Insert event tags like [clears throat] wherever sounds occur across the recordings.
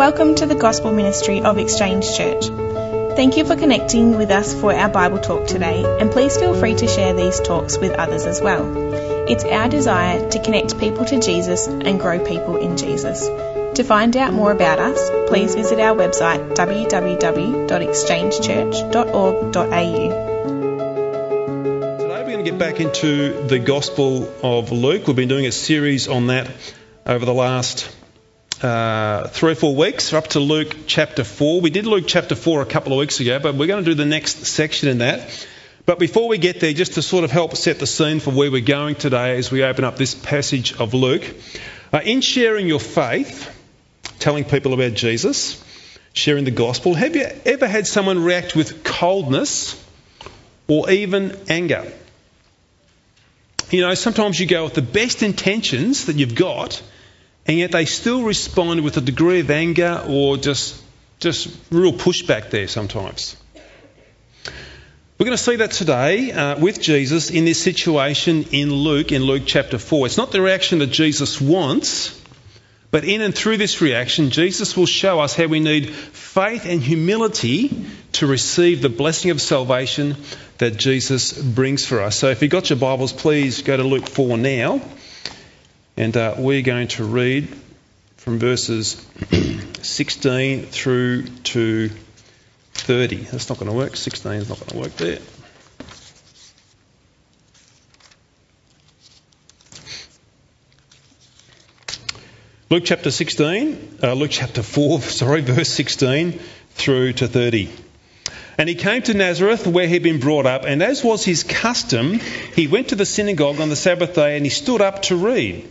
Welcome to the Gospel Ministry of Exchange Church. Thank you for connecting with us for our Bible talk today, and please feel free to share these talks with others as well. It's our desire to connect people to Jesus and grow people in Jesus. To find out more about us, please visit our website www.exchangechurch.org.au. Today we're going to get back into the Gospel of Luke. We've been doing a series on that over the last uh, three or four weeks. We're up to Luke chapter 4. We did Luke chapter 4 a couple of weeks ago, but we're going to do the next section in that. But before we get there, just to sort of help set the scene for where we're going today as we open up this passage of Luke, uh, in sharing your faith, telling people about Jesus, sharing the gospel, have you ever had someone react with coldness or even anger? You know, sometimes you go with the best intentions that you've got, and yet they still respond with a degree of anger or just, just real pushback there sometimes. We're going to see that today uh, with Jesus in this situation in Luke, in Luke chapter 4. It's not the reaction that Jesus wants, but in and through this reaction, Jesus will show us how we need faith and humility to receive the blessing of salvation that Jesus brings for us. So if you've got your Bibles, please go to Luke 4 now. And uh, we're going to read from verses [clears throat] 16 through to 30. That's not going to work. 16 is not going to work there. Luke chapter 16, uh, Luke chapter 4, [laughs] sorry, verse 16 through to 30. And he came to Nazareth where he'd been brought up, and as was his custom, he went to the synagogue on the Sabbath day and he stood up to read.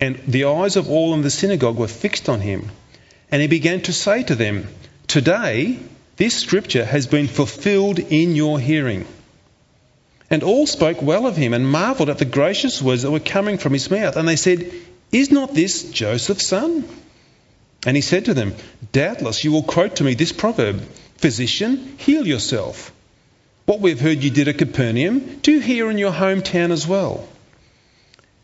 And the eyes of all in the synagogue were fixed on him. And he began to say to them, Today this scripture has been fulfilled in your hearing. And all spoke well of him and marvelled at the gracious words that were coming from his mouth. And they said, Is not this Joseph's son? And he said to them, Doubtless you will quote to me this proverb Physician, heal yourself. What we have heard you did at Capernaum, do here in your hometown as well.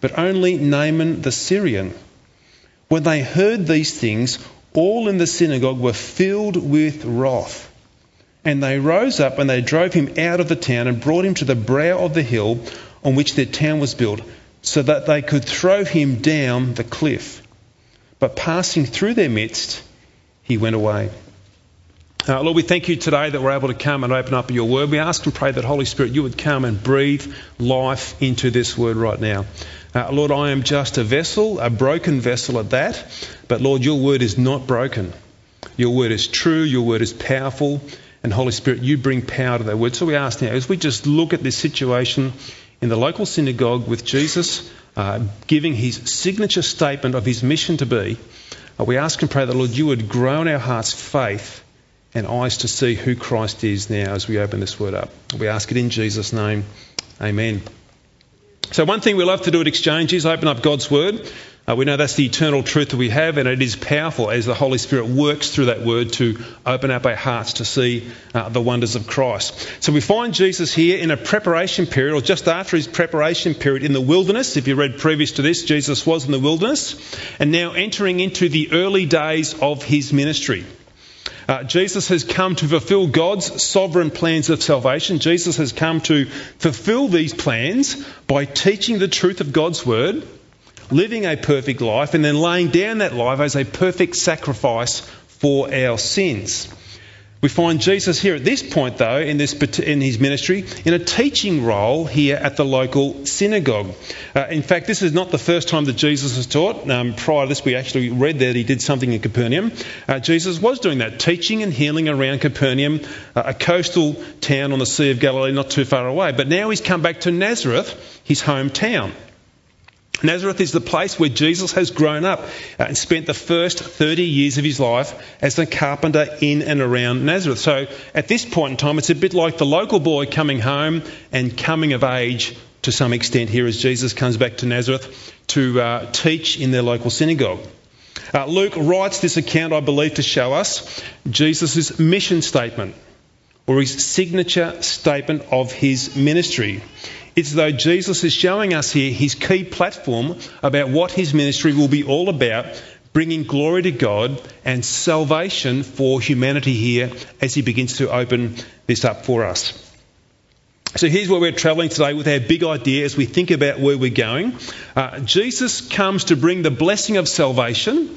but only Naaman the Syrian. When they heard these things, all in the synagogue were filled with wrath. And they rose up and they drove him out of the town and brought him to the brow of the hill on which their town was built, so that they could throw him down the cliff. But passing through their midst, he went away. Uh, Lord, we thank you today that we're able to come and open up your word. We ask and pray that Holy Spirit, you would come and breathe life into this word right now. Uh, Lord, I am just a vessel, a broken vessel at that. But Lord, your word is not broken. Your word is true, your word is powerful, and Holy Spirit, you bring power to that word. So we ask now, as we just look at this situation in the local synagogue with Jesus uh, giving his signature statement of his mission to be, uh, we ask and pray that, Lord, you would grow in our hearts faith and eyes to see who Christ is now as we open this word up. We ask it in Jesus' name. Amen. So, one thing we love to do at Exchange is open up God's Word. Uh, we know that's the eternal truth that we have, and it is powerful as the Holy Spirit works through that Word to open up our hearts to see uh, the wonders of Christ. So, we find Jesus here in a preparation period, or just after his preparation period in the wilderness. If you read previous to this, Jesus was in the wilderness, and now entering into the early days of his ministry. Uh, Jesus has come to fulfill God's sovereign plans of salvation. Jesus has come to fulfill these plans by teaching the truth of God's word, living a perfect life, and then laying down that life as a perfect sacrifice for our sins. We find Jesus here at this point, though, in, this, in his ministry, in a teaching role here at the local synagogue. Uh, in fact, this is not the first time that Jesus has taught. Um, prior to this, we actually read that he did something in Capernaum. Uh, Jesus was doing that, teaching and healing around Capernaum, uh, a coastal town on the Sea of Galilee, not too far away. But now he's come back to Nazareth, his hometown. Nazareth is the place where Jesus has grown up and spent the first 30 years of his life as a carpenter in and around Nazareth. So at this point in time, it's a bit like the local boy coming home and coming of age to some extent here as Jesus comes back to Nazareth to uh, teach in their local synagogue. Uh, Luke writes this account, I believe, to show us Jesus' mission statement or his signature statement of his ministry. It's as though Jesus is showing us here his key platform about what his ministry will be all about, bringing glory to God and salvation for humanity here as he begins to open this up for us. So here's where we're travelling today with our big idea as we think about where we're going. Uh, Jesus comes to bring the blessing of salvation,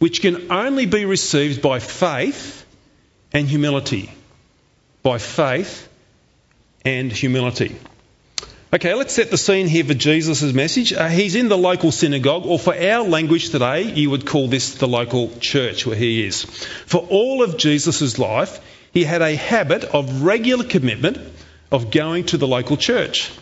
which can only be received by faith and humility. By faith and humility. Okay, let's set the scene here for Jesus' message. Uh, he's in the local synagogue, or for our language today, you would call this the local church where he is. For all of Jesus' life, he had a habit of regular commitment of going to the local church.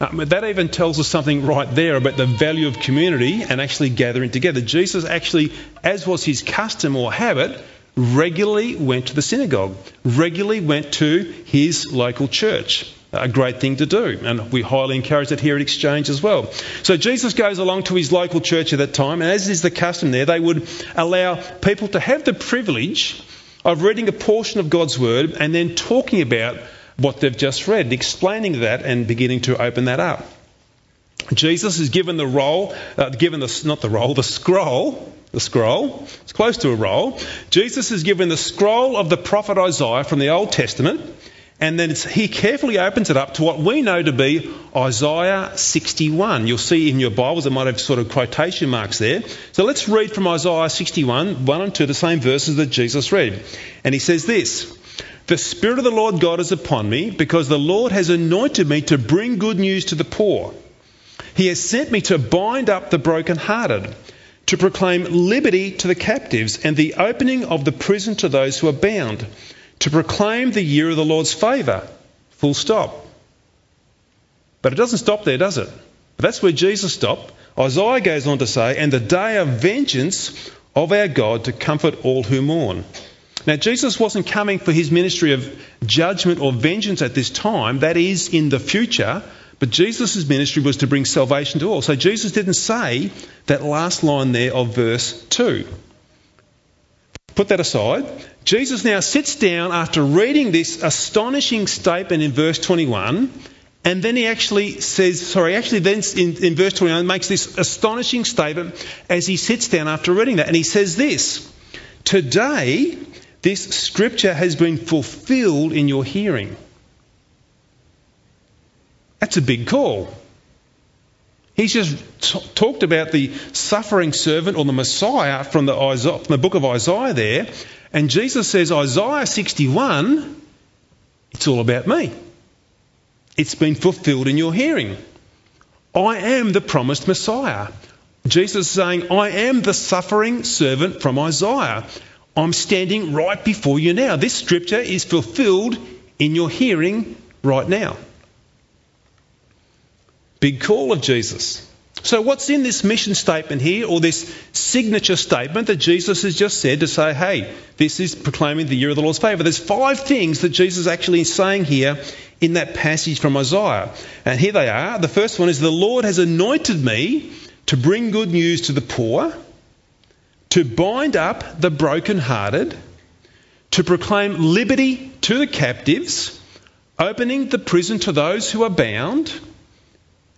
Um, that even tells us something right there about the value of community and actually gathering together. Jesus actually, as was his custom or habit, regularly went to the synagogue, regularly went to his local church a great thing to do. And we highly encourage it here at Exchange as well. So Jesus goes along to his local church at that time, and as is the custom there, they would allow people to have the privilege of reading a portion of God's Word and then talking about what they've just read, explaining that and beginning to open that up. Jesus is given the role, uh, given the, not the role, the scroll, the scroll, it's close to a roll. Jesus is given the scroll of the prophet Isaiah from the Old Testament and then he carefully opens it up to what we know to be Isaiah 61. You'll see in your Bibles it might have sort of quotation marks there. So let's read from Isaiah 61, 1 and 2, the same verses that Jesus read. And he says this The Spirit of the Lord God is upon me, because the Lord has anointed me to bring good news to the poor. He has sent me to bind up the brokenhearted, to proclaim liberty to the captives, and the opening of the prison to those who are bound to proclaim the year of the Lord's favour. Full stop. But it doesn't stop there, does it? But That's where Jesus stopped. Isaiah goes on to say, and the day of vengeance of our God to comfort all who mourn. Now, Jesus wasn't coming for his ministry of judgment or vengeance at this time. That is in the future. But Jesus' ministry was to bring salvation to all. So Jesus didn't say that last line there of verse 2. Put that aside. Jesus now sits down after reading this astonishing statement in verse 21, and then he actually says, sorry, actually then in, in verse 21 makes this astonishing statement as he sits down after reading that. And he says this Today, this scripture has been fulfilled in your hearing. That's a big call. He's just t- talked about the suffering servant or the Messiah from the, Isaiah, from the book of Isaiah there. And Jesus says, Isaiah 61, it's all about me. It's been fulfilled in your hearing. I am the promised Messiah. Jesus is saying, I am the suffering servant from Isaiah. I'm standing right before you now. This scripture is fulfilled in your hearing right now. Big call of Jesus. So, what's in this mission statement here, or this signature statement that Jesus has just said to say, hey, this is proclaiming the year of the Lord's favour? There's five things that Jesus actually is saying here in that passage from Isaiah. And here they are. The first one is, The Lord has anointed me to bring good news to the poor, to bind up the brokenhearted, to proclaim liberty to the captives, opening the prison to those who are bound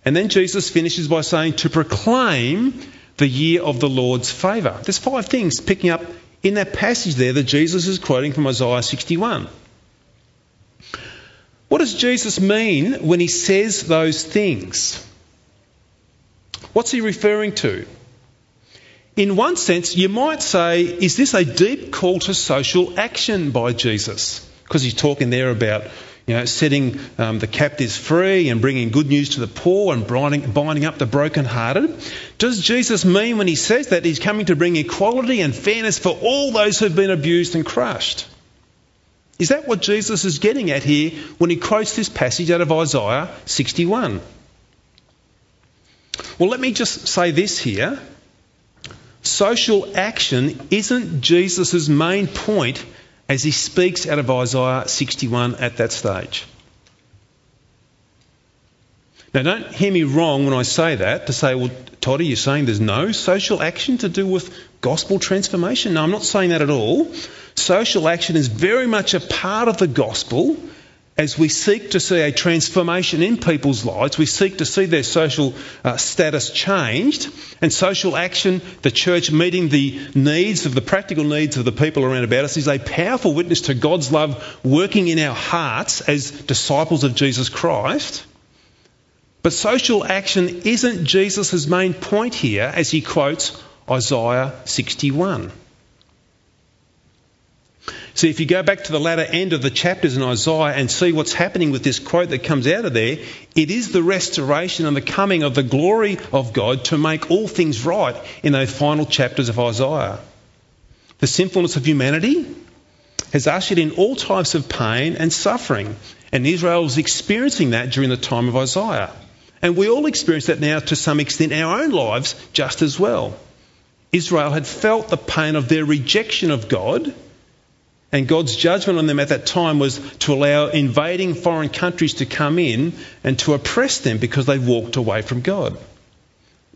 and then Jesus finishes by saying to proclaim the year of the Lord's favour. There's five things picking up in that passage there that Jesus is quoting from Isaiah 61. What does Jesus mean when he says those things? What's he referring to? in one sense, you might say, is this a deep call to social action by Jesus? Because he's talking there about you know, setting um, the captives free and bringing good news to the poor and binding, binding up the brokenhearted. Does Jesus mean when he says that he's coming to bring equality and fairness for all those who've been abused and crushed? Is that what Jesus is getting at here when he quotes this passage out of Isaiah 61? Well, let me just say this here. Social action isn't Jesus' main point as he speaks out of Isaiah 61 at that stage. Now, don't hear me wrong when I say that, to say, well, Toddy, you're saying there's no social action to do with gospel transformation? No, I'm not saying that at all. Social action is very much a part of the gospel as we seek to see a transformation in people's lives, we seek to see their social uh, status changed, and social action, the church meeting the needs of the practical needs of the people around about us, is a powerful witness to God's love working in our hearts as disciples of Jesus Christ. But social action isn't Jesus' main point here as he quotes Isaiah 61. See, if you go back to the latter end of the chapters in Isaiah and see what's happening with this quote that comes out of there, it is the restoration and the coming of the glory of God to make all things right in those final chapters of Isaiah. The sinfulness of humanity has ushered in all types of pain and suffering, and Israel was experiencing that during the time of Isaiah. And we all experience that now to some extent in our own lives just as well. Israel had felt the pain of their rejection of God and God's judgment on them at that time was to allow invading foreign countries to come in and to oppress them because they walked away from God.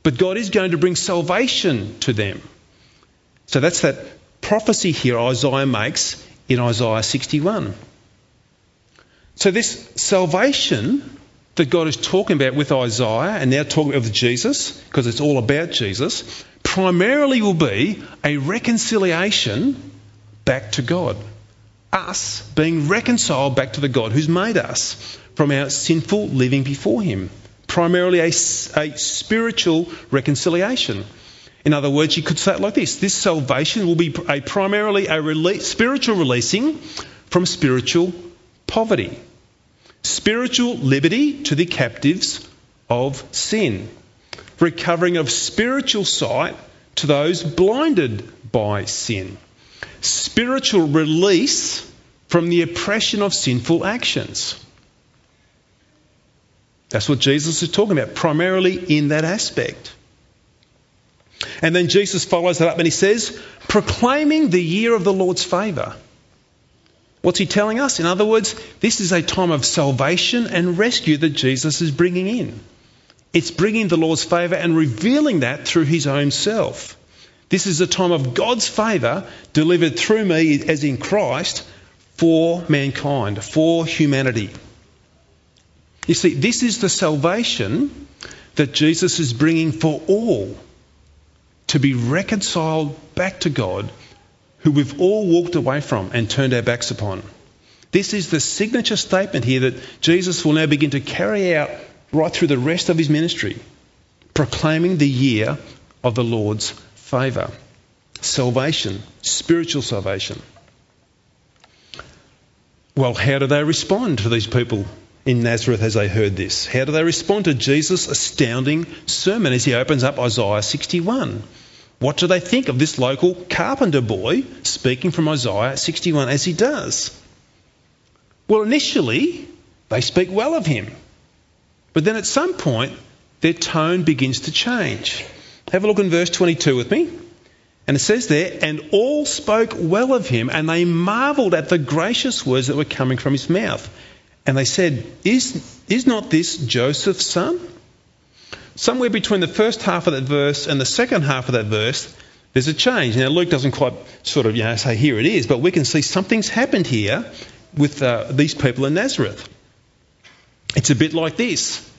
But God is going to bring salvation to them. So that's that prophecy here Isaiah makes in Isaiah 61. So this salvation that God is talking about with Isaiah and now talking of Jesus, because it's all about Jesus, primarily will be a reconciliation back to God. Us being reconciled back to the God who's made us from our sinful living before Him. Primarily a, a spiritual reconciliation. In other words, you could say it like this this salvation will be a primarily a spiritual releasing from spiritual poverty, spiritual liberty to the captives of sin, recovering of spiritual sight to those blinded by sin spiritual release from the oppression of sinful actions. That's what Jesus is talking about, primarily in that aspect. And then Jesus follows that up and he says, proclaiming the year of the Lord's favour. What's he telling us? In other words, this is a time of salvation and rescue that Jesus is bringing in. It's bringing the Lord's favour and revealing that through his own self. This is a time of God's favour delivered through me, as in Christ, for mankind, for humanity. You see, this is the salvation that Jesus is bringing for all to be reconciled back to God, who we've all walked away from and turned our backs upon. This is the signature statement here that Jesus will now begin to carry out right through the rest of his ministry, proclaiming the year of the Lord's favour, salvation, spiritual salvation. Well, how do they respond to these people in Nazareth as they heard this? How do they respond to Jesus' astounding sermon as he opens up Isaiah 61? What do they think of this local carpenter boy speaking from Isaiah 61 as he does? Well, initially, they speak well of him. But then at some point, their tone begins to change. Have a look in verse 22 with me. And it says there, and all spoke well of him, and they marvelled at the gracious words that were coming from his mouth. And they said, Is, is not this Joseph's son? Somewhere between the first half of that verse and the second half of that verse, there's a change. Now, Luke doesn't quite sort of you know, say, Here it is, but we can see something's happened here with uh, these people in Nazareth. It's a bit like this.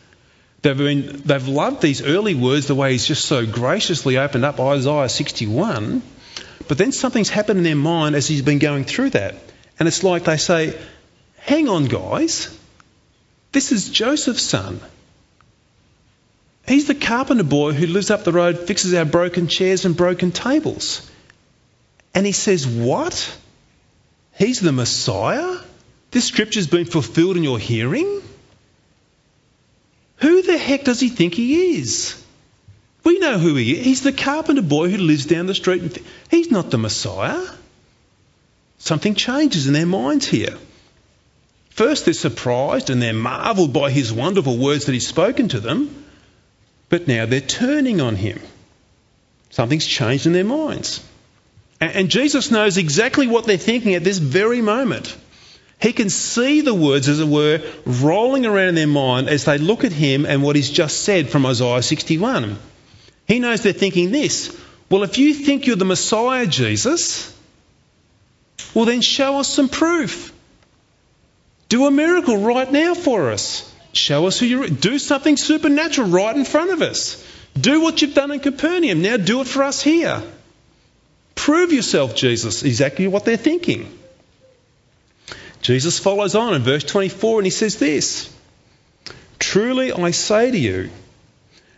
They've, been, they've loved these early words the way he's just so graciously opened up Isaiah 61, but then something's happened in their mind as he's been going through that. And it's like they say, hang on, guys, this is Joseph's son. He's the carpenter boy who lives up the road, fixes our broken chairs and broken tables. And he says, What? He's the Messiah? This scripture's been fulfilled in your hearing? Who the heck does he think he is? We know who he is. He's the carpenter boy who lives down the street. He's not the Messiah. Something changes in their minds here. First, they're surprised and they're marvelled by his wonderful words that he's spoken to them, but now they're turning on him. Something's changed in their minds. And Jesus knows exactly what they're thinking at this very moment. He can see the words, as it were, rolling around in their mind as they look at him and what he's just said from Isaiah 61. He knows they're thinking this Well, if you think you're the Messiah, Jesus, well, then show us some proof. Do a miracle right now for us. Show us who you are. Do something supernatural right in front of us. Do what you've done in Capernaum. Now do it for us here. Prove yourself, Jesus. Exactly what they're thinking. Jesus follows on in verse 24 and he says this Truly I say to you,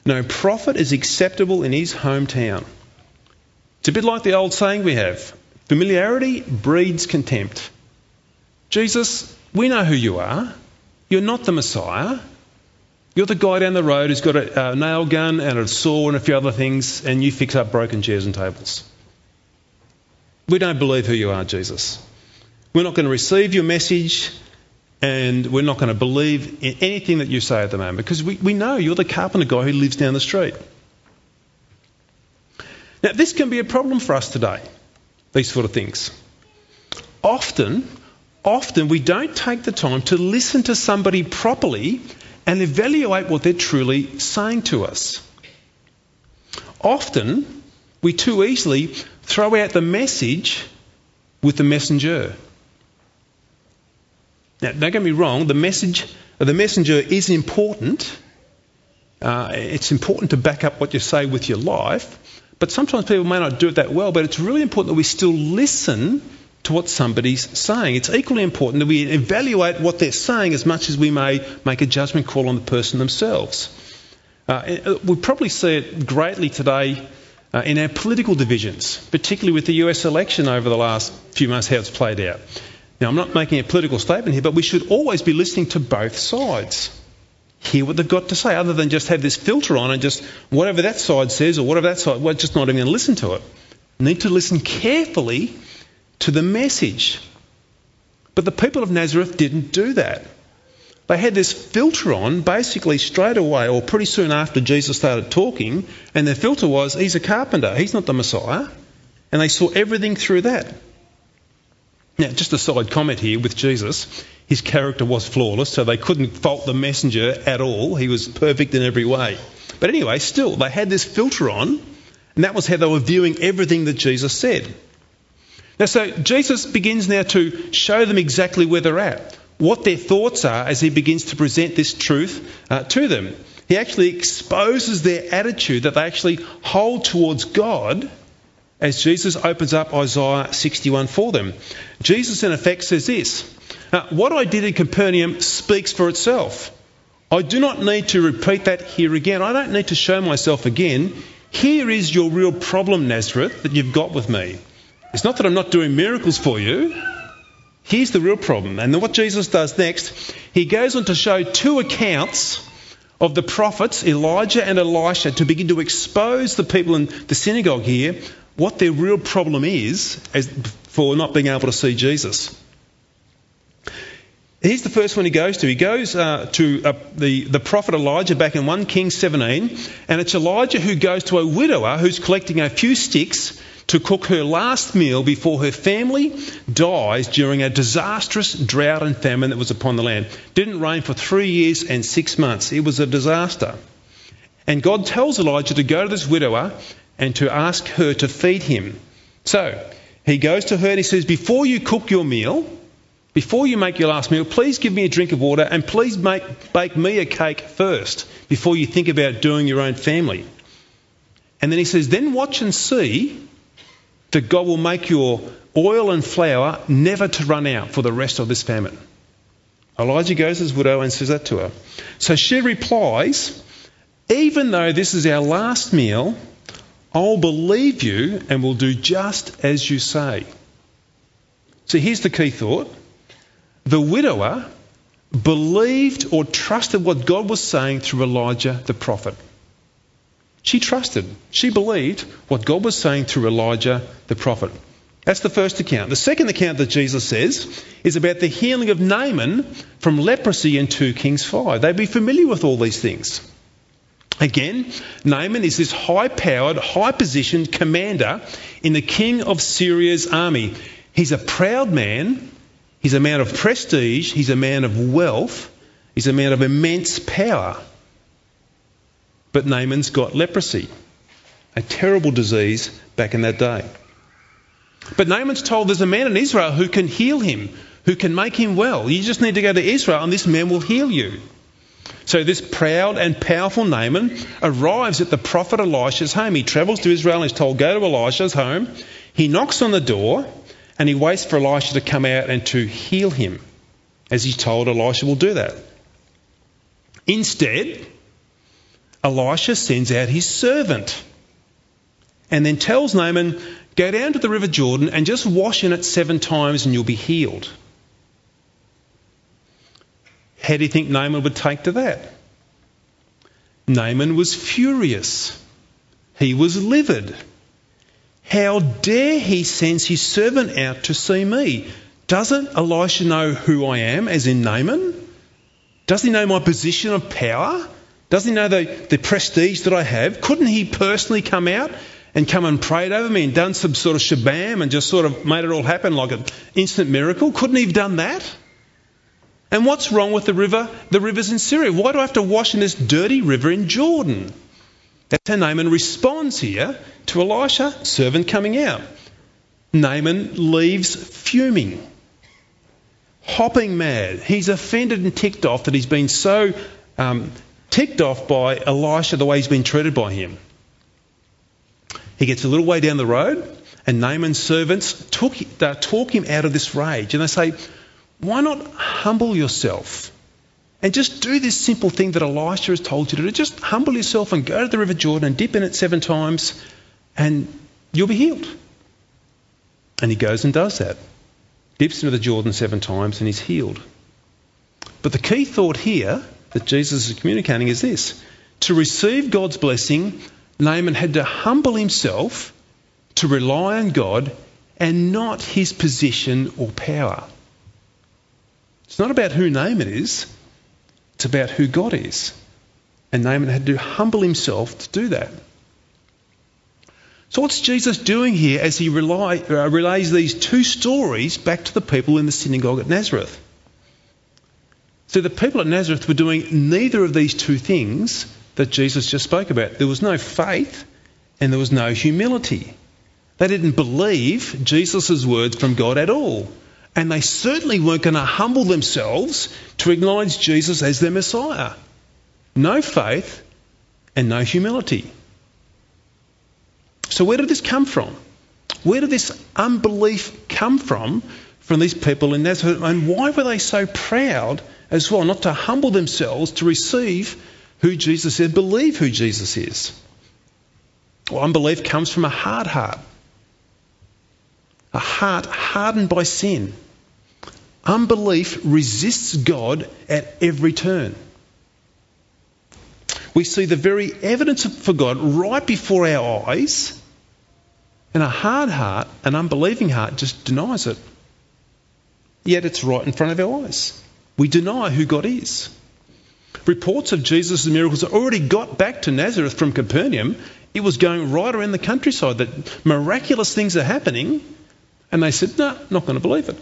no prophet is acceptable in his hometown. It's a bit like the old saying we have familiarity breeds contempt. Jesus, we know who you are. You're not the Messiah. You're the guy down the road who's got a, a nail gun and a saw and a few other things, and you fix up broken chairs and tables. We don't believe who you are, Jesus. We're not going to receive your message and we're not going to believe in anything that you say at the moment because we, we know you're the carpenter guy who lives down the street. Now, this can be a problem for us today, these sort of things. Often, often we don't take the time to listen to somebody properly and evaluate what they're truly saying to us. Often, we too easily throw out the message with the messenger. Now, don't get me wrong, the message the messenger is important. Uh, it's important to back up what you say with your life, but sometimes people may not do it that well. But it's really important that we still listen to what somebody's saying. It's equally important that we evaluate what they're saying as much as we may make a judgment call on the person themselves. Uh, uh we probably see it greatly today uh, in our political divisions, particularly with the US election over the last few months, how it's played out. Now, I'm not making a political statement here, but we should always be listening to both sides. Hear what they've got to say, other than just have this filter on and just whatever that side says or whatever that side, we're just not even going to listen to it. Need to listen carefully to the message. But the people of Nazareth didn't do that. They had this filter on basically straight away or pretty soon after Jesus started talking, and their filter was, he's a carpenter, he's not the Messiah. And they saw everything through that. Now, just a side comment here with Jesus. His character was flawless, so they couldn't fault the messenger at all. He was perfect in every way. But anyway, still, they had this filter on, and that was how they were viewing everything that Jesus said. Now, so Jesus begins now to show them exactly where they're at, what their thoughts are as he begins to present this truth uh, to them. He actually exposes their attitude that they actually hold towards God as Jesus opens up Isaiah 61 for them. Jesus, in effect, says this now, What I did in Capernaum speaks for itself. I do not need to repeat that here again. I don't need to show myself again. Here is your real problem, Nazareth, that you've got with me. It's not that I'm not doing miracles for you. Here's the real problem. And then what Jesus does next, he goes on to show two accounts of the prophets, Elijah and Elisha, to begin to expose the people in the synagogue here what their real problem is as, for not being able to see Jesus. Here's the first one he goes to. He goes uh, to uh, the, the prophet Elijah back in 1 Kings 17, and it's Elijah who goes to a widower who's collecting a few sticks to cook her last meal before her family dies during a disastrous drought and famine that was upon the land. Didn't rain for three years and six months. It was a disaster. And God tells Elijah to go to this widower and to ask her to feed him. So he goes to her and he says, Before you cook your meal, before you make your last meal, please give me a drink of water and please make, bake me a cake first before you think about doing your own family. And then he says, Then watch and see that God will make your oil and flour never to run out for the rest of this famine. Elijah goes to his widow and says that to her. So she replies, even though this is our last meal, I'll believe you and will do just as you say. So here's the key thought the widower believed or trusted what God was saying through Elijah the prophet. She trusted, she believed what God was saying through Elijah the prophet. That's the first account. The second account that Jesus says is about the healing of Naaman from leprosy in 2 Kings 5. They'd be familiar with all these things. Again, Naaman is this high powered, high positioned commander in the king of Syria's army. He's a proud man, he's a man of prestige, he's a man of wealth, he's a man of immense power. But Naaman's got leprosy, a terrible disease back in that day. But Naaman's told there's a man in Israel who can heal him, who can make him well. You just need to go to Israel and this man will heal you. So this proud and powerful Naaman arrives at the prophet Elisha's home. He travels to Israel and is told, go to Elisha's home. He knocks on the door and he waits for Elisha to come out and to heal him. As he's told, Elisha will do that. Instead, Elisha sends out his servant and then tells Naaman, Go down to the River Jordan and just wash in it seven times and you'll be healed. How do you think Naaman would take to that? Naaman was furious. He was livid. How dare he send his servant out to see me? Doesn't Elisha know who I am, as in Naaman? Does he know my position of power? Does he know the, the prestige that I have? Couldn't he personally come out and come and prayed over me and done some sort of shabam and just sort of made it all happen like an instant miracle? Couldn't he have done that? And what's wrong with the river? The rivers in Syria. Why do I have to wash in this dirty river in Jordan? That's how Naaman responds here to Elisha, servant coming out. Naaman leaves fuming, hopping mad. He's offended and ticked off that he's been so um, ticked off by Elisha the way he's been treated by him. He gets a little way down the road, and Naaman's servants took, uh, talk him out of this rage. And they say, Why not humble yourself and just do this simple thing that Elisha has told you to do? Just humble yourself and go to the River Jordan and dip in it seven times, and you'll be healed. And he goes and does that. Dips into the Jordan seven times, and he's healed. But the key thought here that Jesus is communicating is this to receive God's blessing, Naaman had to humble himself to rely on God and not his position or power. It's not about who Naaman is, it's about who God is. And Naaman had to humble himself to do that. So, what's Jesus doing here as he uh, relays these two stories back to the people in the synagogue at Nazareth? So, the people at Nazareth were doing neither of these two things that Jesus just spoke about. There was no faith and there was no humility. They didn't believe Jesus' words from God at all. And they certainly weren't going to humble themselves to acknowledge Jesus as their Messiah. No faith and no humility. So, where did this come from? Where did this unbelief come from from these people in Nazareth? And why were they so proud as well not to humble themselves to receive who Jesus is, believe who Jesus is. Well, unbelief comes from a hard heart, a heart hardened by sin. Unbelief resists God at every turn. We see the very evidence for God right before our eyes, and a hard heart, an unbelieving heart, just denies it. Yet it's right in front of our eyes. We deny who God is. Reports of Jesus' miracles already got back to Nazareth from Capernaum. It was going right around the countryside that miraculous things are happening. And they said, no, not going to believe it.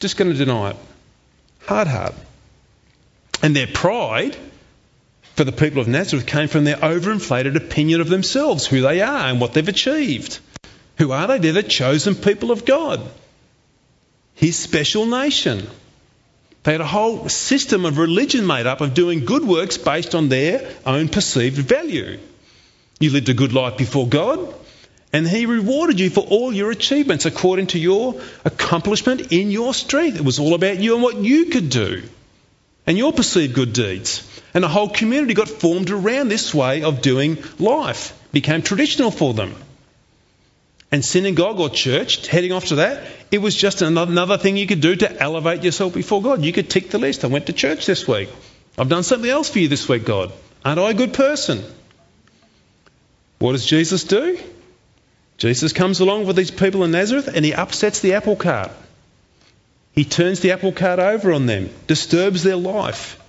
Just going to deny it. Hard heart. And their pride for the people of Nazareth came from their overinflated opinion of themselves, who they are and what they've achieved. Who are they? They're the chosen people of God, His special nation. They had a whole system of religion made up of doing good works based on their own perceived value. You lived a good life before God, and He rewarded you for all your achievements according to your accomplishment in your strength. It was all about you and what you could do. and your perceived good deeds. And a whole community got formed around this way of doing life, became traditional for them. And synagogue or church, heading off to that, it was just another thing you could do to elevate yourself before God. You could tick the list. I went to church this week. I've done something else for you this week, God. Aren't I a good person? What does Jesus do? Jesus comes along with these people in Nazareth and he upsets the apple cart. He turns the apple cart over on them, disturbs their life.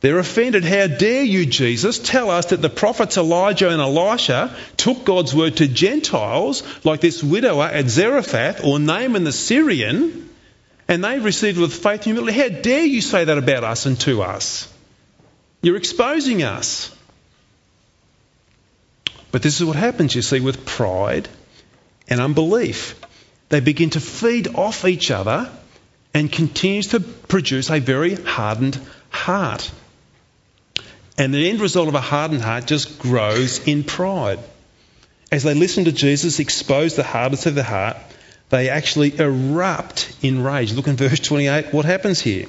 They're offended. How dare you, Jesus, tell us that the prophets Elijah and Elisha took God's word to Gentiles, like this widower at Zarephath or Naaman the Syrian, and they received with faith and humility. How dare you say that about us and to us? You're exposing us. But this is what happens, you see, with pride and unbelief. They begin to feed off each other and continues to produce a very hardened heart. And the end result of a hardened heart just grows in pride. As they listen to Jesus expose the hardness of their heart, they actually erupt in rage. Look in verse 28, what happens here?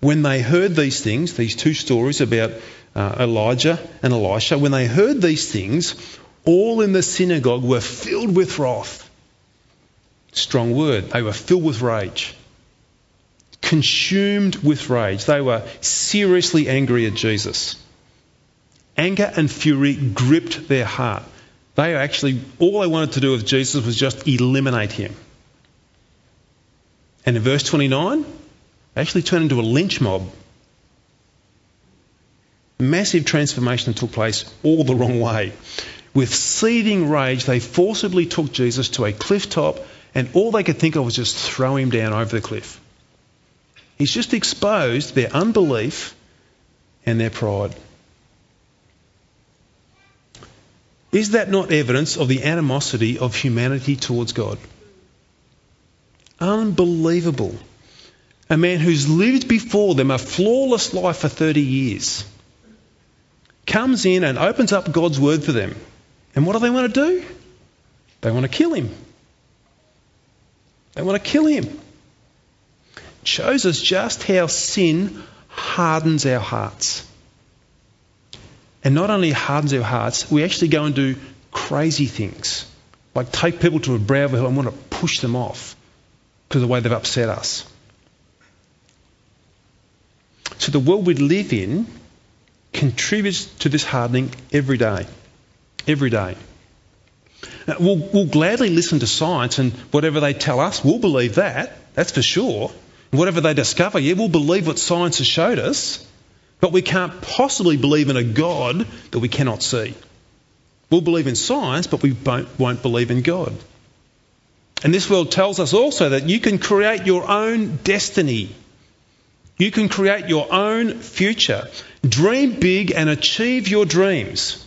When they heard these things, these two stories about uh, Elijah and Elisha, when they heard these things, all in the synagogue were filled with wrath. Strong word. They were filled with rage. Consumed with rage. They were seriously angry at Jesus. Anger and fury gripped their heart. They actually, all they wanted to do with Jesus was just eliminate him. And in verse 29, they actually turned into a lynch mob. Massive transformation took place all the wrong way. With seething rage, they forcibly took Jesus to a cliff top, and all they could think of was just throw him down over the cliff. He's just exposed their unbelief and their pride. Is that not evidence of the animosity of humanity towards God? Unbelievable. A man who's lived before them a flawless life for 30 years comes in and opens up God's word for them. And what do they want to do? They want to kill him. They want to kill him. shows us just how sin hardens our hearts. And not only hardens our hearts, we actually go and do crazy things. Like take people to a brow hill and want to push them off because of the way they've upset us. So the world we live in contributes to this hardening every day. Every day. Now, we'll, we'll gladly listen to science and whatever they tell us, we'll believe that. That's for sure. Whatever they discover, yeah, we'll believe what science has showed us. But we can't possibly believe in a God that we cannot see. We'll believe in science, but we won't believe in God. And this world tells us also that you can create your own destiny. You can create your own future. Dream big and achieve your dreams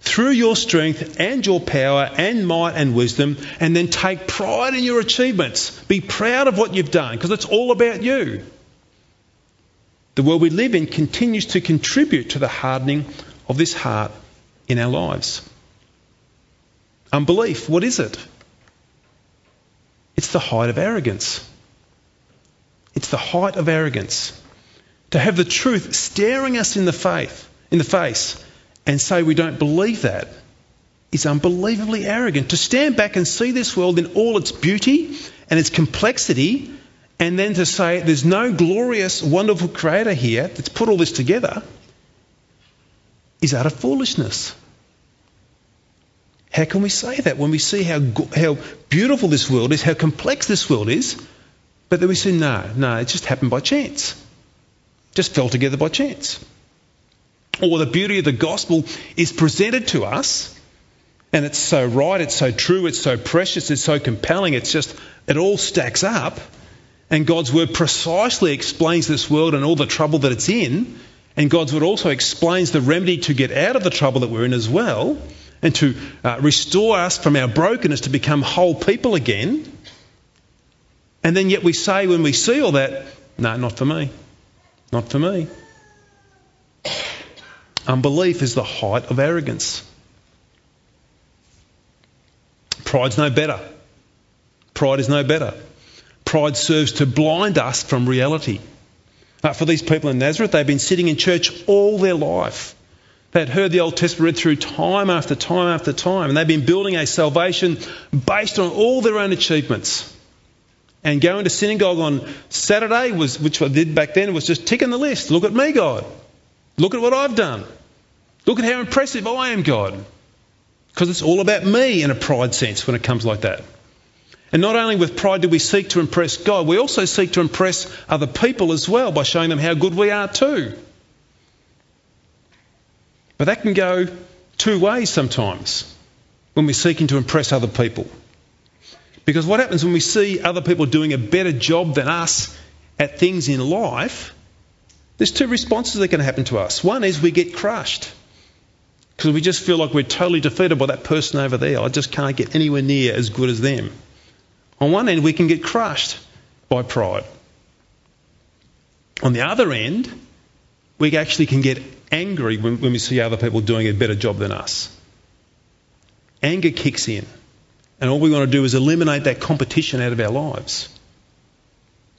through your strength and your power and might and wisdom, and then take pride in your achievements. Be proud of what you've done because it's all about you. The world we live in continues to contribute to the hardening of this heart in our lives. Unbelief, what is it? It's the height of arrogance. It's the height of arrogance. To have the truth staring us in the face, in the face and say we don't believe that is unbelievably arrogant. To stand back and see this world in all its beauty and its complexity and then to say there's no glorious, wonderful creator here that's put all this together is utter foolishness. How can we say that when we see how, how beautiful this world is, how complex this world is, but then we say, no, no, it just happened by chance. Just fell together by chance. Or the beauty of the gospel is presented to us, and it's so right, it's so true, it's so precious, it's so compelling, it's just, it all stacks up and God's word precisely explains this world and all the trouble that it's in. And God's word also explains the remedy to get out of the trouble that we're in as well and to uh, restore us from our brokenness to become whole people again. And then yet we say when we see all that, no, not for me. Not for me. Unbelief is the height of arrogance. Pride's no better. Pride is no better. Pride serves to blind us from reality. For these people in Nazareth, they've been sitting in church all their life. They'd heard the Old Testament read through time after time after time, and they've been building a salvation based on all their own achievements. And going to synagogue on Saturday, was, which I did back then, was just ticking the list. Look at me, God. Look at what I've done. Look at how impressive I am, God. Because it's all about me in a pride sense when it comes like that. And not only with pride do we seek to impress God, we also seek to impress other people as well by showing them how good we are too. But that can go two ways sometimes when we're seeking to impress other people. Because what happens when we see other people doing a better job than us at things in life, there's two responses that can happen to us. One is we get crushed because we just feel like we're totally defeated by that person over there. I just can't get anywhere near as good as them. On one end, we can get crushed by pride. On the other end, we actually can get angry when, when we see other people doing a better job than us. Anger kicks in, and all we want to do is eliminate that competition out of our lives.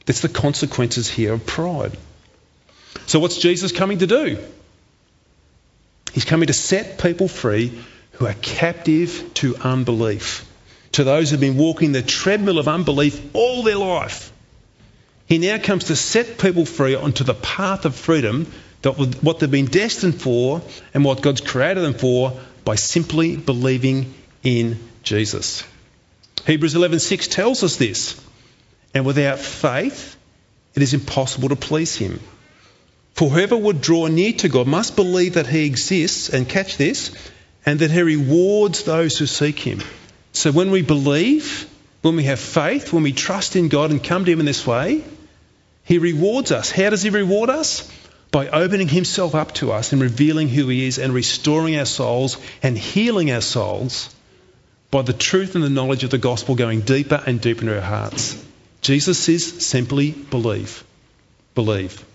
That's the consequences here of pride. So, what's Jesus coming to do? He's coming to set people free who are captive to unbelief to those who've been walking the treadmill of unbelief all their life. He now comes to set people free onto the path of freedom, that what they've been destined for and what God's created them for by simply believing in Jesus. Hebrews 11:6 tells us this. And without faith, it is impossible to please him. For whoever would draw near to God must believe that he exists, and catch this, and that he rewards those who seek him. So when we believe, when we have faith, when we trust in God and come to Him in this way, He rewards us. How does He reward us? By opening Himself up to us and revealing who He is and restoring our souls and healing our souls by the truth and the knowledge of the gospel going deeper and deeper into our hearts. Jesus says simply believe. Believe.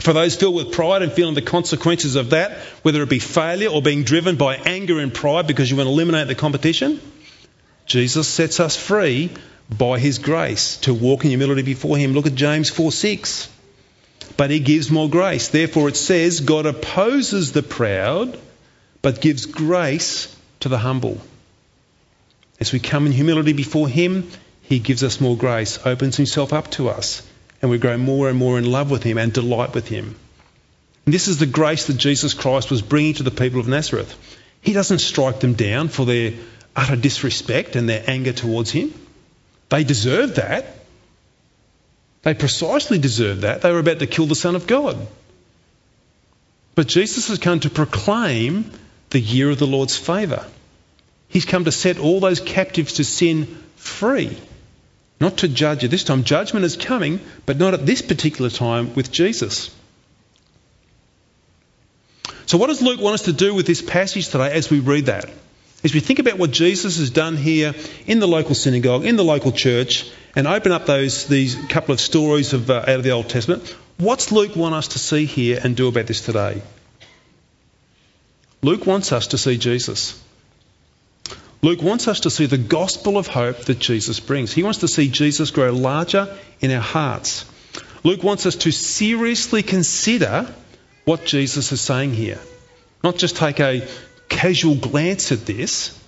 For those filled with pride and feeling the consequences of that, whether it be failure or being driven by anger and pride because you want to eliminate the competition, Jesus sets us free by his grace to walk in humility before him. Look at James 4 6. But he gives more grace. Therefore, it says, God opposes the proud, but gives grace to the humble. As we come in humility before him, he gives us more grace, opens himself up to us and we grow more and more in love with him and delight with him. And this is the grace that Jesus Christ was bringing to the people of Nazareth. He doesn't strike them down for their utter disrespect and their anger towards him. They deserve that. They precisely deserve that. They were about to kill the Son of God. But Jesus has come to proclaim the year of the Lord's favour. He's come to set all those captives to sin free. Not to judge at this time. Judgment is coming, but not at this particular time with Jesus. So, what does Luke want us to do with this passage today as we read that? As we think about what Jesus has done here in the local synagogue, in the local church, and open up those these couple of stories of, uh, out of the Old Testament, what's Luke want us to see here and do about this today? Luke wants us to see Jesus. Luke wants us to see the gospel of hope that Jesus brings. He wants to see Jesus grow larger in our hearts. Luke wants us to seriously consider what Jesus is saying here. Not just take a casual glance at this,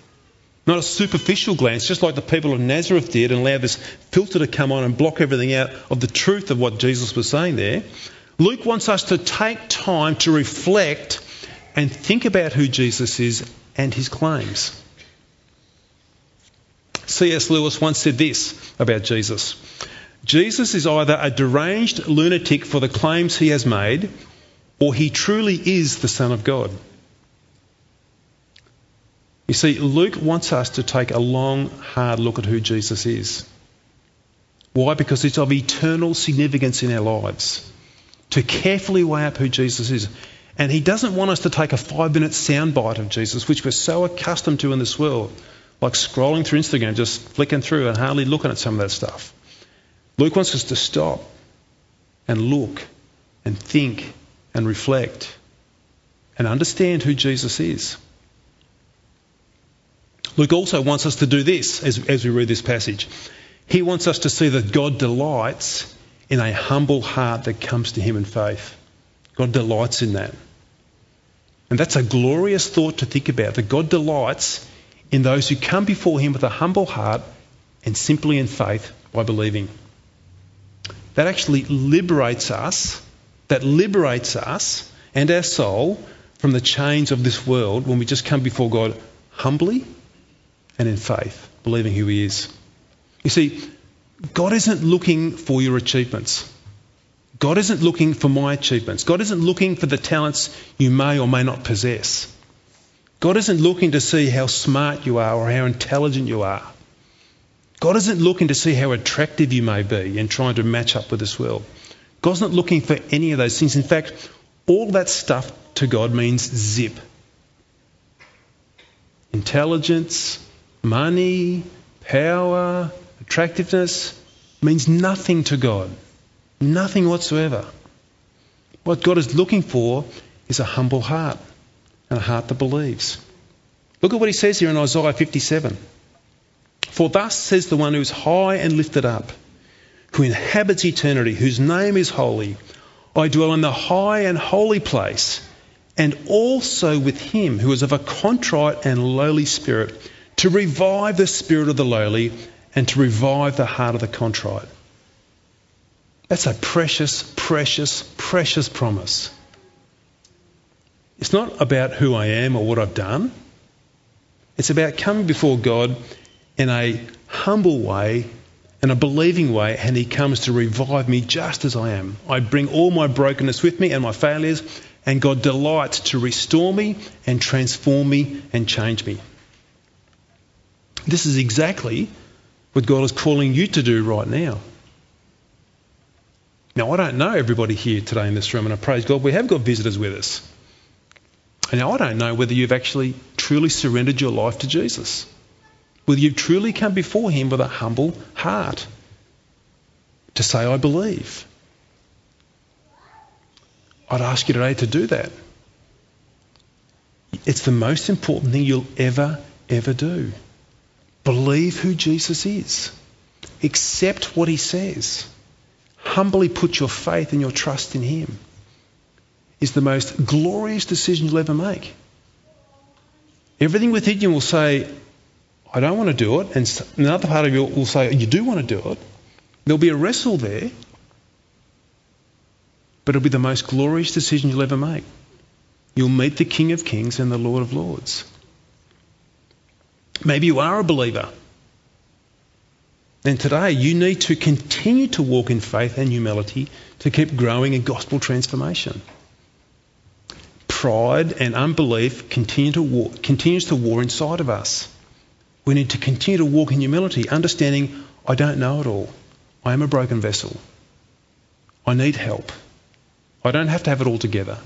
not a superficial glance, just like the people of Nazareth did and allow this filter to come on and block everything out of the truth of what Jesus was saying there. Luke wants us to take time to reflect and think about who Jesus is and his claims. C.S. Lewis once said this about Jesus Jesus is either a deranged lunatic for the claims he has made, or he truly is the Son of God. You see, Luke wants us to take a long, hard look at who Jesus is. Why? Because it's of eternal significance in our lives. To carefully weigh up who Jesus is. And he doesn't want us to take a five minute soundbite of Jesus, which we're so accustomed to in this world like scrolling through Instagram, just flicking through and hardly looking at some of that stuff. Luke wants us to stop and look and think and reflect and understand who Jesus is. Luke also wants us to do this as, as we read this passage. He wants us to see that God delights in a humble heart that comes to Him in faith. God delights in that. And that's a glorious thought to think about that God delights in those who come before Him with a humble heart and simply in faith by believing. That actually liberates us, that liberates us and our soul from the chains of this world when we just come before God humbly and in faith, believing who He is. You see, God isn't looking for your achievements. God isn't looking for my achievements. God isn't looking for the talents you may or may not possess. God isn't looking to see how smart you are or how intelligent you are. God isn't looking to see how attractive you may be and trying to match up with this world. God's not looking for any of those things. In fact, all that stuff to God means zip. Intelligence, money, power, attractiveness means nothing to God. Nothing whatsoever. What God is looking for is a humble heart and a heart that believes. Look at what he says here in Isaiah 57. For thus says the one who is high and lifted up, who inhabits eternity, whose name is holy. I dwell in the high and holy place, and also with him who is of a contrite and lowly spirit, to revive the spirit of the lowly and to revive the heart of the contrite. That's a precious, precious, precious promise. It's not about who I am or what I've done. It's about coming before God in a humble way and a believing way, and He comes to revive me just as I am. I bring all my brokenness with me and my failures, and God delights to restore me and transform me and change me. This is exactly what God is calling you to do right now. Now, I don't know everybody here today in this room, and I praise God we have got visitors with us. And now I don't know whether you've actually truly surrendered your life to Jesus, whether you've truly come before Him with a humble heart to say, I believe. I'd ask you today to do that. It's the most important thing you'll ever, ever do. Believe who Jesus is. Accept what he says. Humbly put your faith and your trust in him. Is the most glorious decision you'll ever make. Everything within you will say, I don't want to do it. And another part of you will say, You do want to do it. There'll be a wrestle there. But it'll be the most glorious decision you'll ever make. You'll meet the King of Kings and the Lord of Lords. Maybe you are a believer. Then today you need to continue to walk in faith and humility to keep growing in gospel transformation. Pride and unbelief continue to war, continues to war inside of us. We need to continue to walk in humility, understanding I don't know it all. I am a broken vessel. I need help. I don't have to have it all together.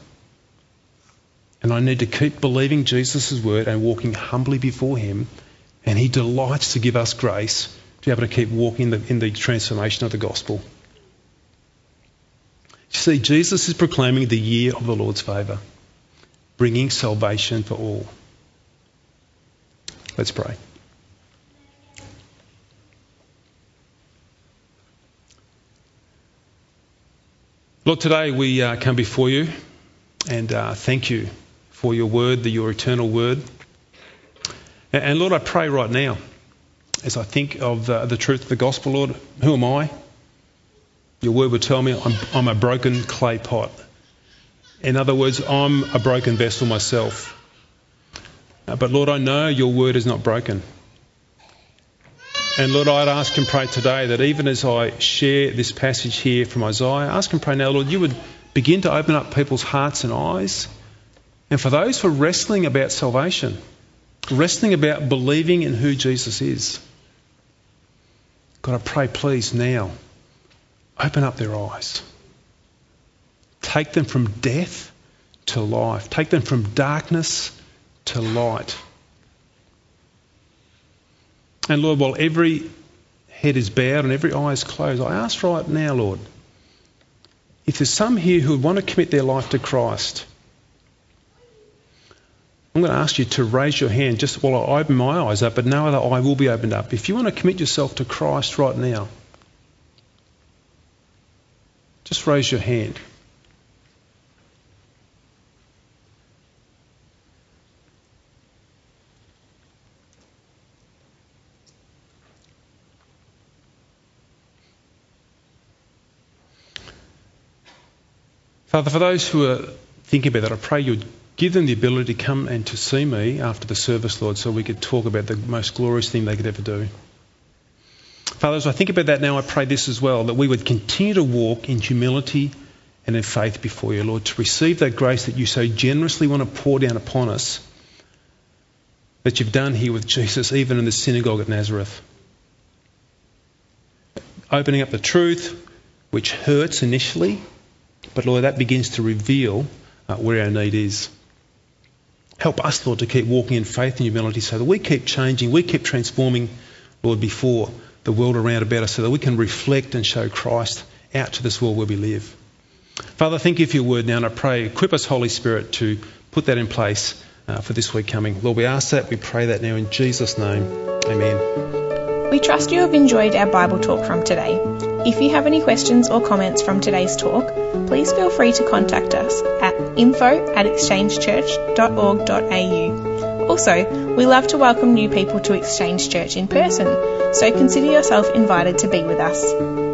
And I need to keep believing Jesus' word and walking humbly before Him. And He delights to give us grace to be able to keep walking in the, in the transformation of the gospel. You see, Jesus is proclaiming the year of the Lord's favour, bringing salvation for all. Let's pray. Lord, today we uh, come before you and uh, thank you for your word, the, your eternal word. And, and, Lord, I pray right now, as I think of uh, the truth of the gospel, Lord, who am I? Your word would tell me I'm, I'm a broken clay pot. In other words, I'm a broken vessel myself. Uh, but Lord, I know your word is not broken. And Lord, I'd ask and pray today that even as I share this passage here from Isaiah, ask and pray now, Lord, you would begin to open up people's hearts and eyes. And for those who are wrestling about salvation, wrestling about believing in who Jesus is, God, I pray, please now, open up their eyes. Take them from death to life. Take them from darkness to light. And Lord, while every head is bowed and every eye is closed, I ask right now, Lord, if there's some here who want to commit their life to Christ, I'm going to ask you to raise your hand just while I open my eyes up, but no other eye will be opened up. If you want to commit yourself to Christ right now, Just raise your hand. Father, for those who are thinking about that, I pray you'd give them the ability to come and to see me after the service, Lord, so we could talk about the most glorious thing they could ever do. Father, as I think about that now, I pray this as well that we would continue to walk in humility and in faith before you, Lord, to receive that grace that you so generously want to pour down upon us, that you've done here with Jesus, even in the synagogue at Nazareth. Opening up the truth, which hurts initially, but Lord, that begins to reveal uh, where our need is. Help us, Lord, to keep walking in faith and humility so that we keep changing, we keep transforming, Lord, before the world around about us so that we can reflect and show Christ out to this world where we live. Father, thank you for your word now, and I pray, equip us, Holy Spirit, to put that in place uh, for this week coming. Lord, we ask that, we pray that now in Jesus' name. Amen. We trust you have enjoyed our Bible talk from today. If you have any questions or comments from today's talk, please feel free to contact us at info at exchangechurch.org.au. Also, we love to welcome new people to Exchange Church in person, so consider yourself invited to be with us.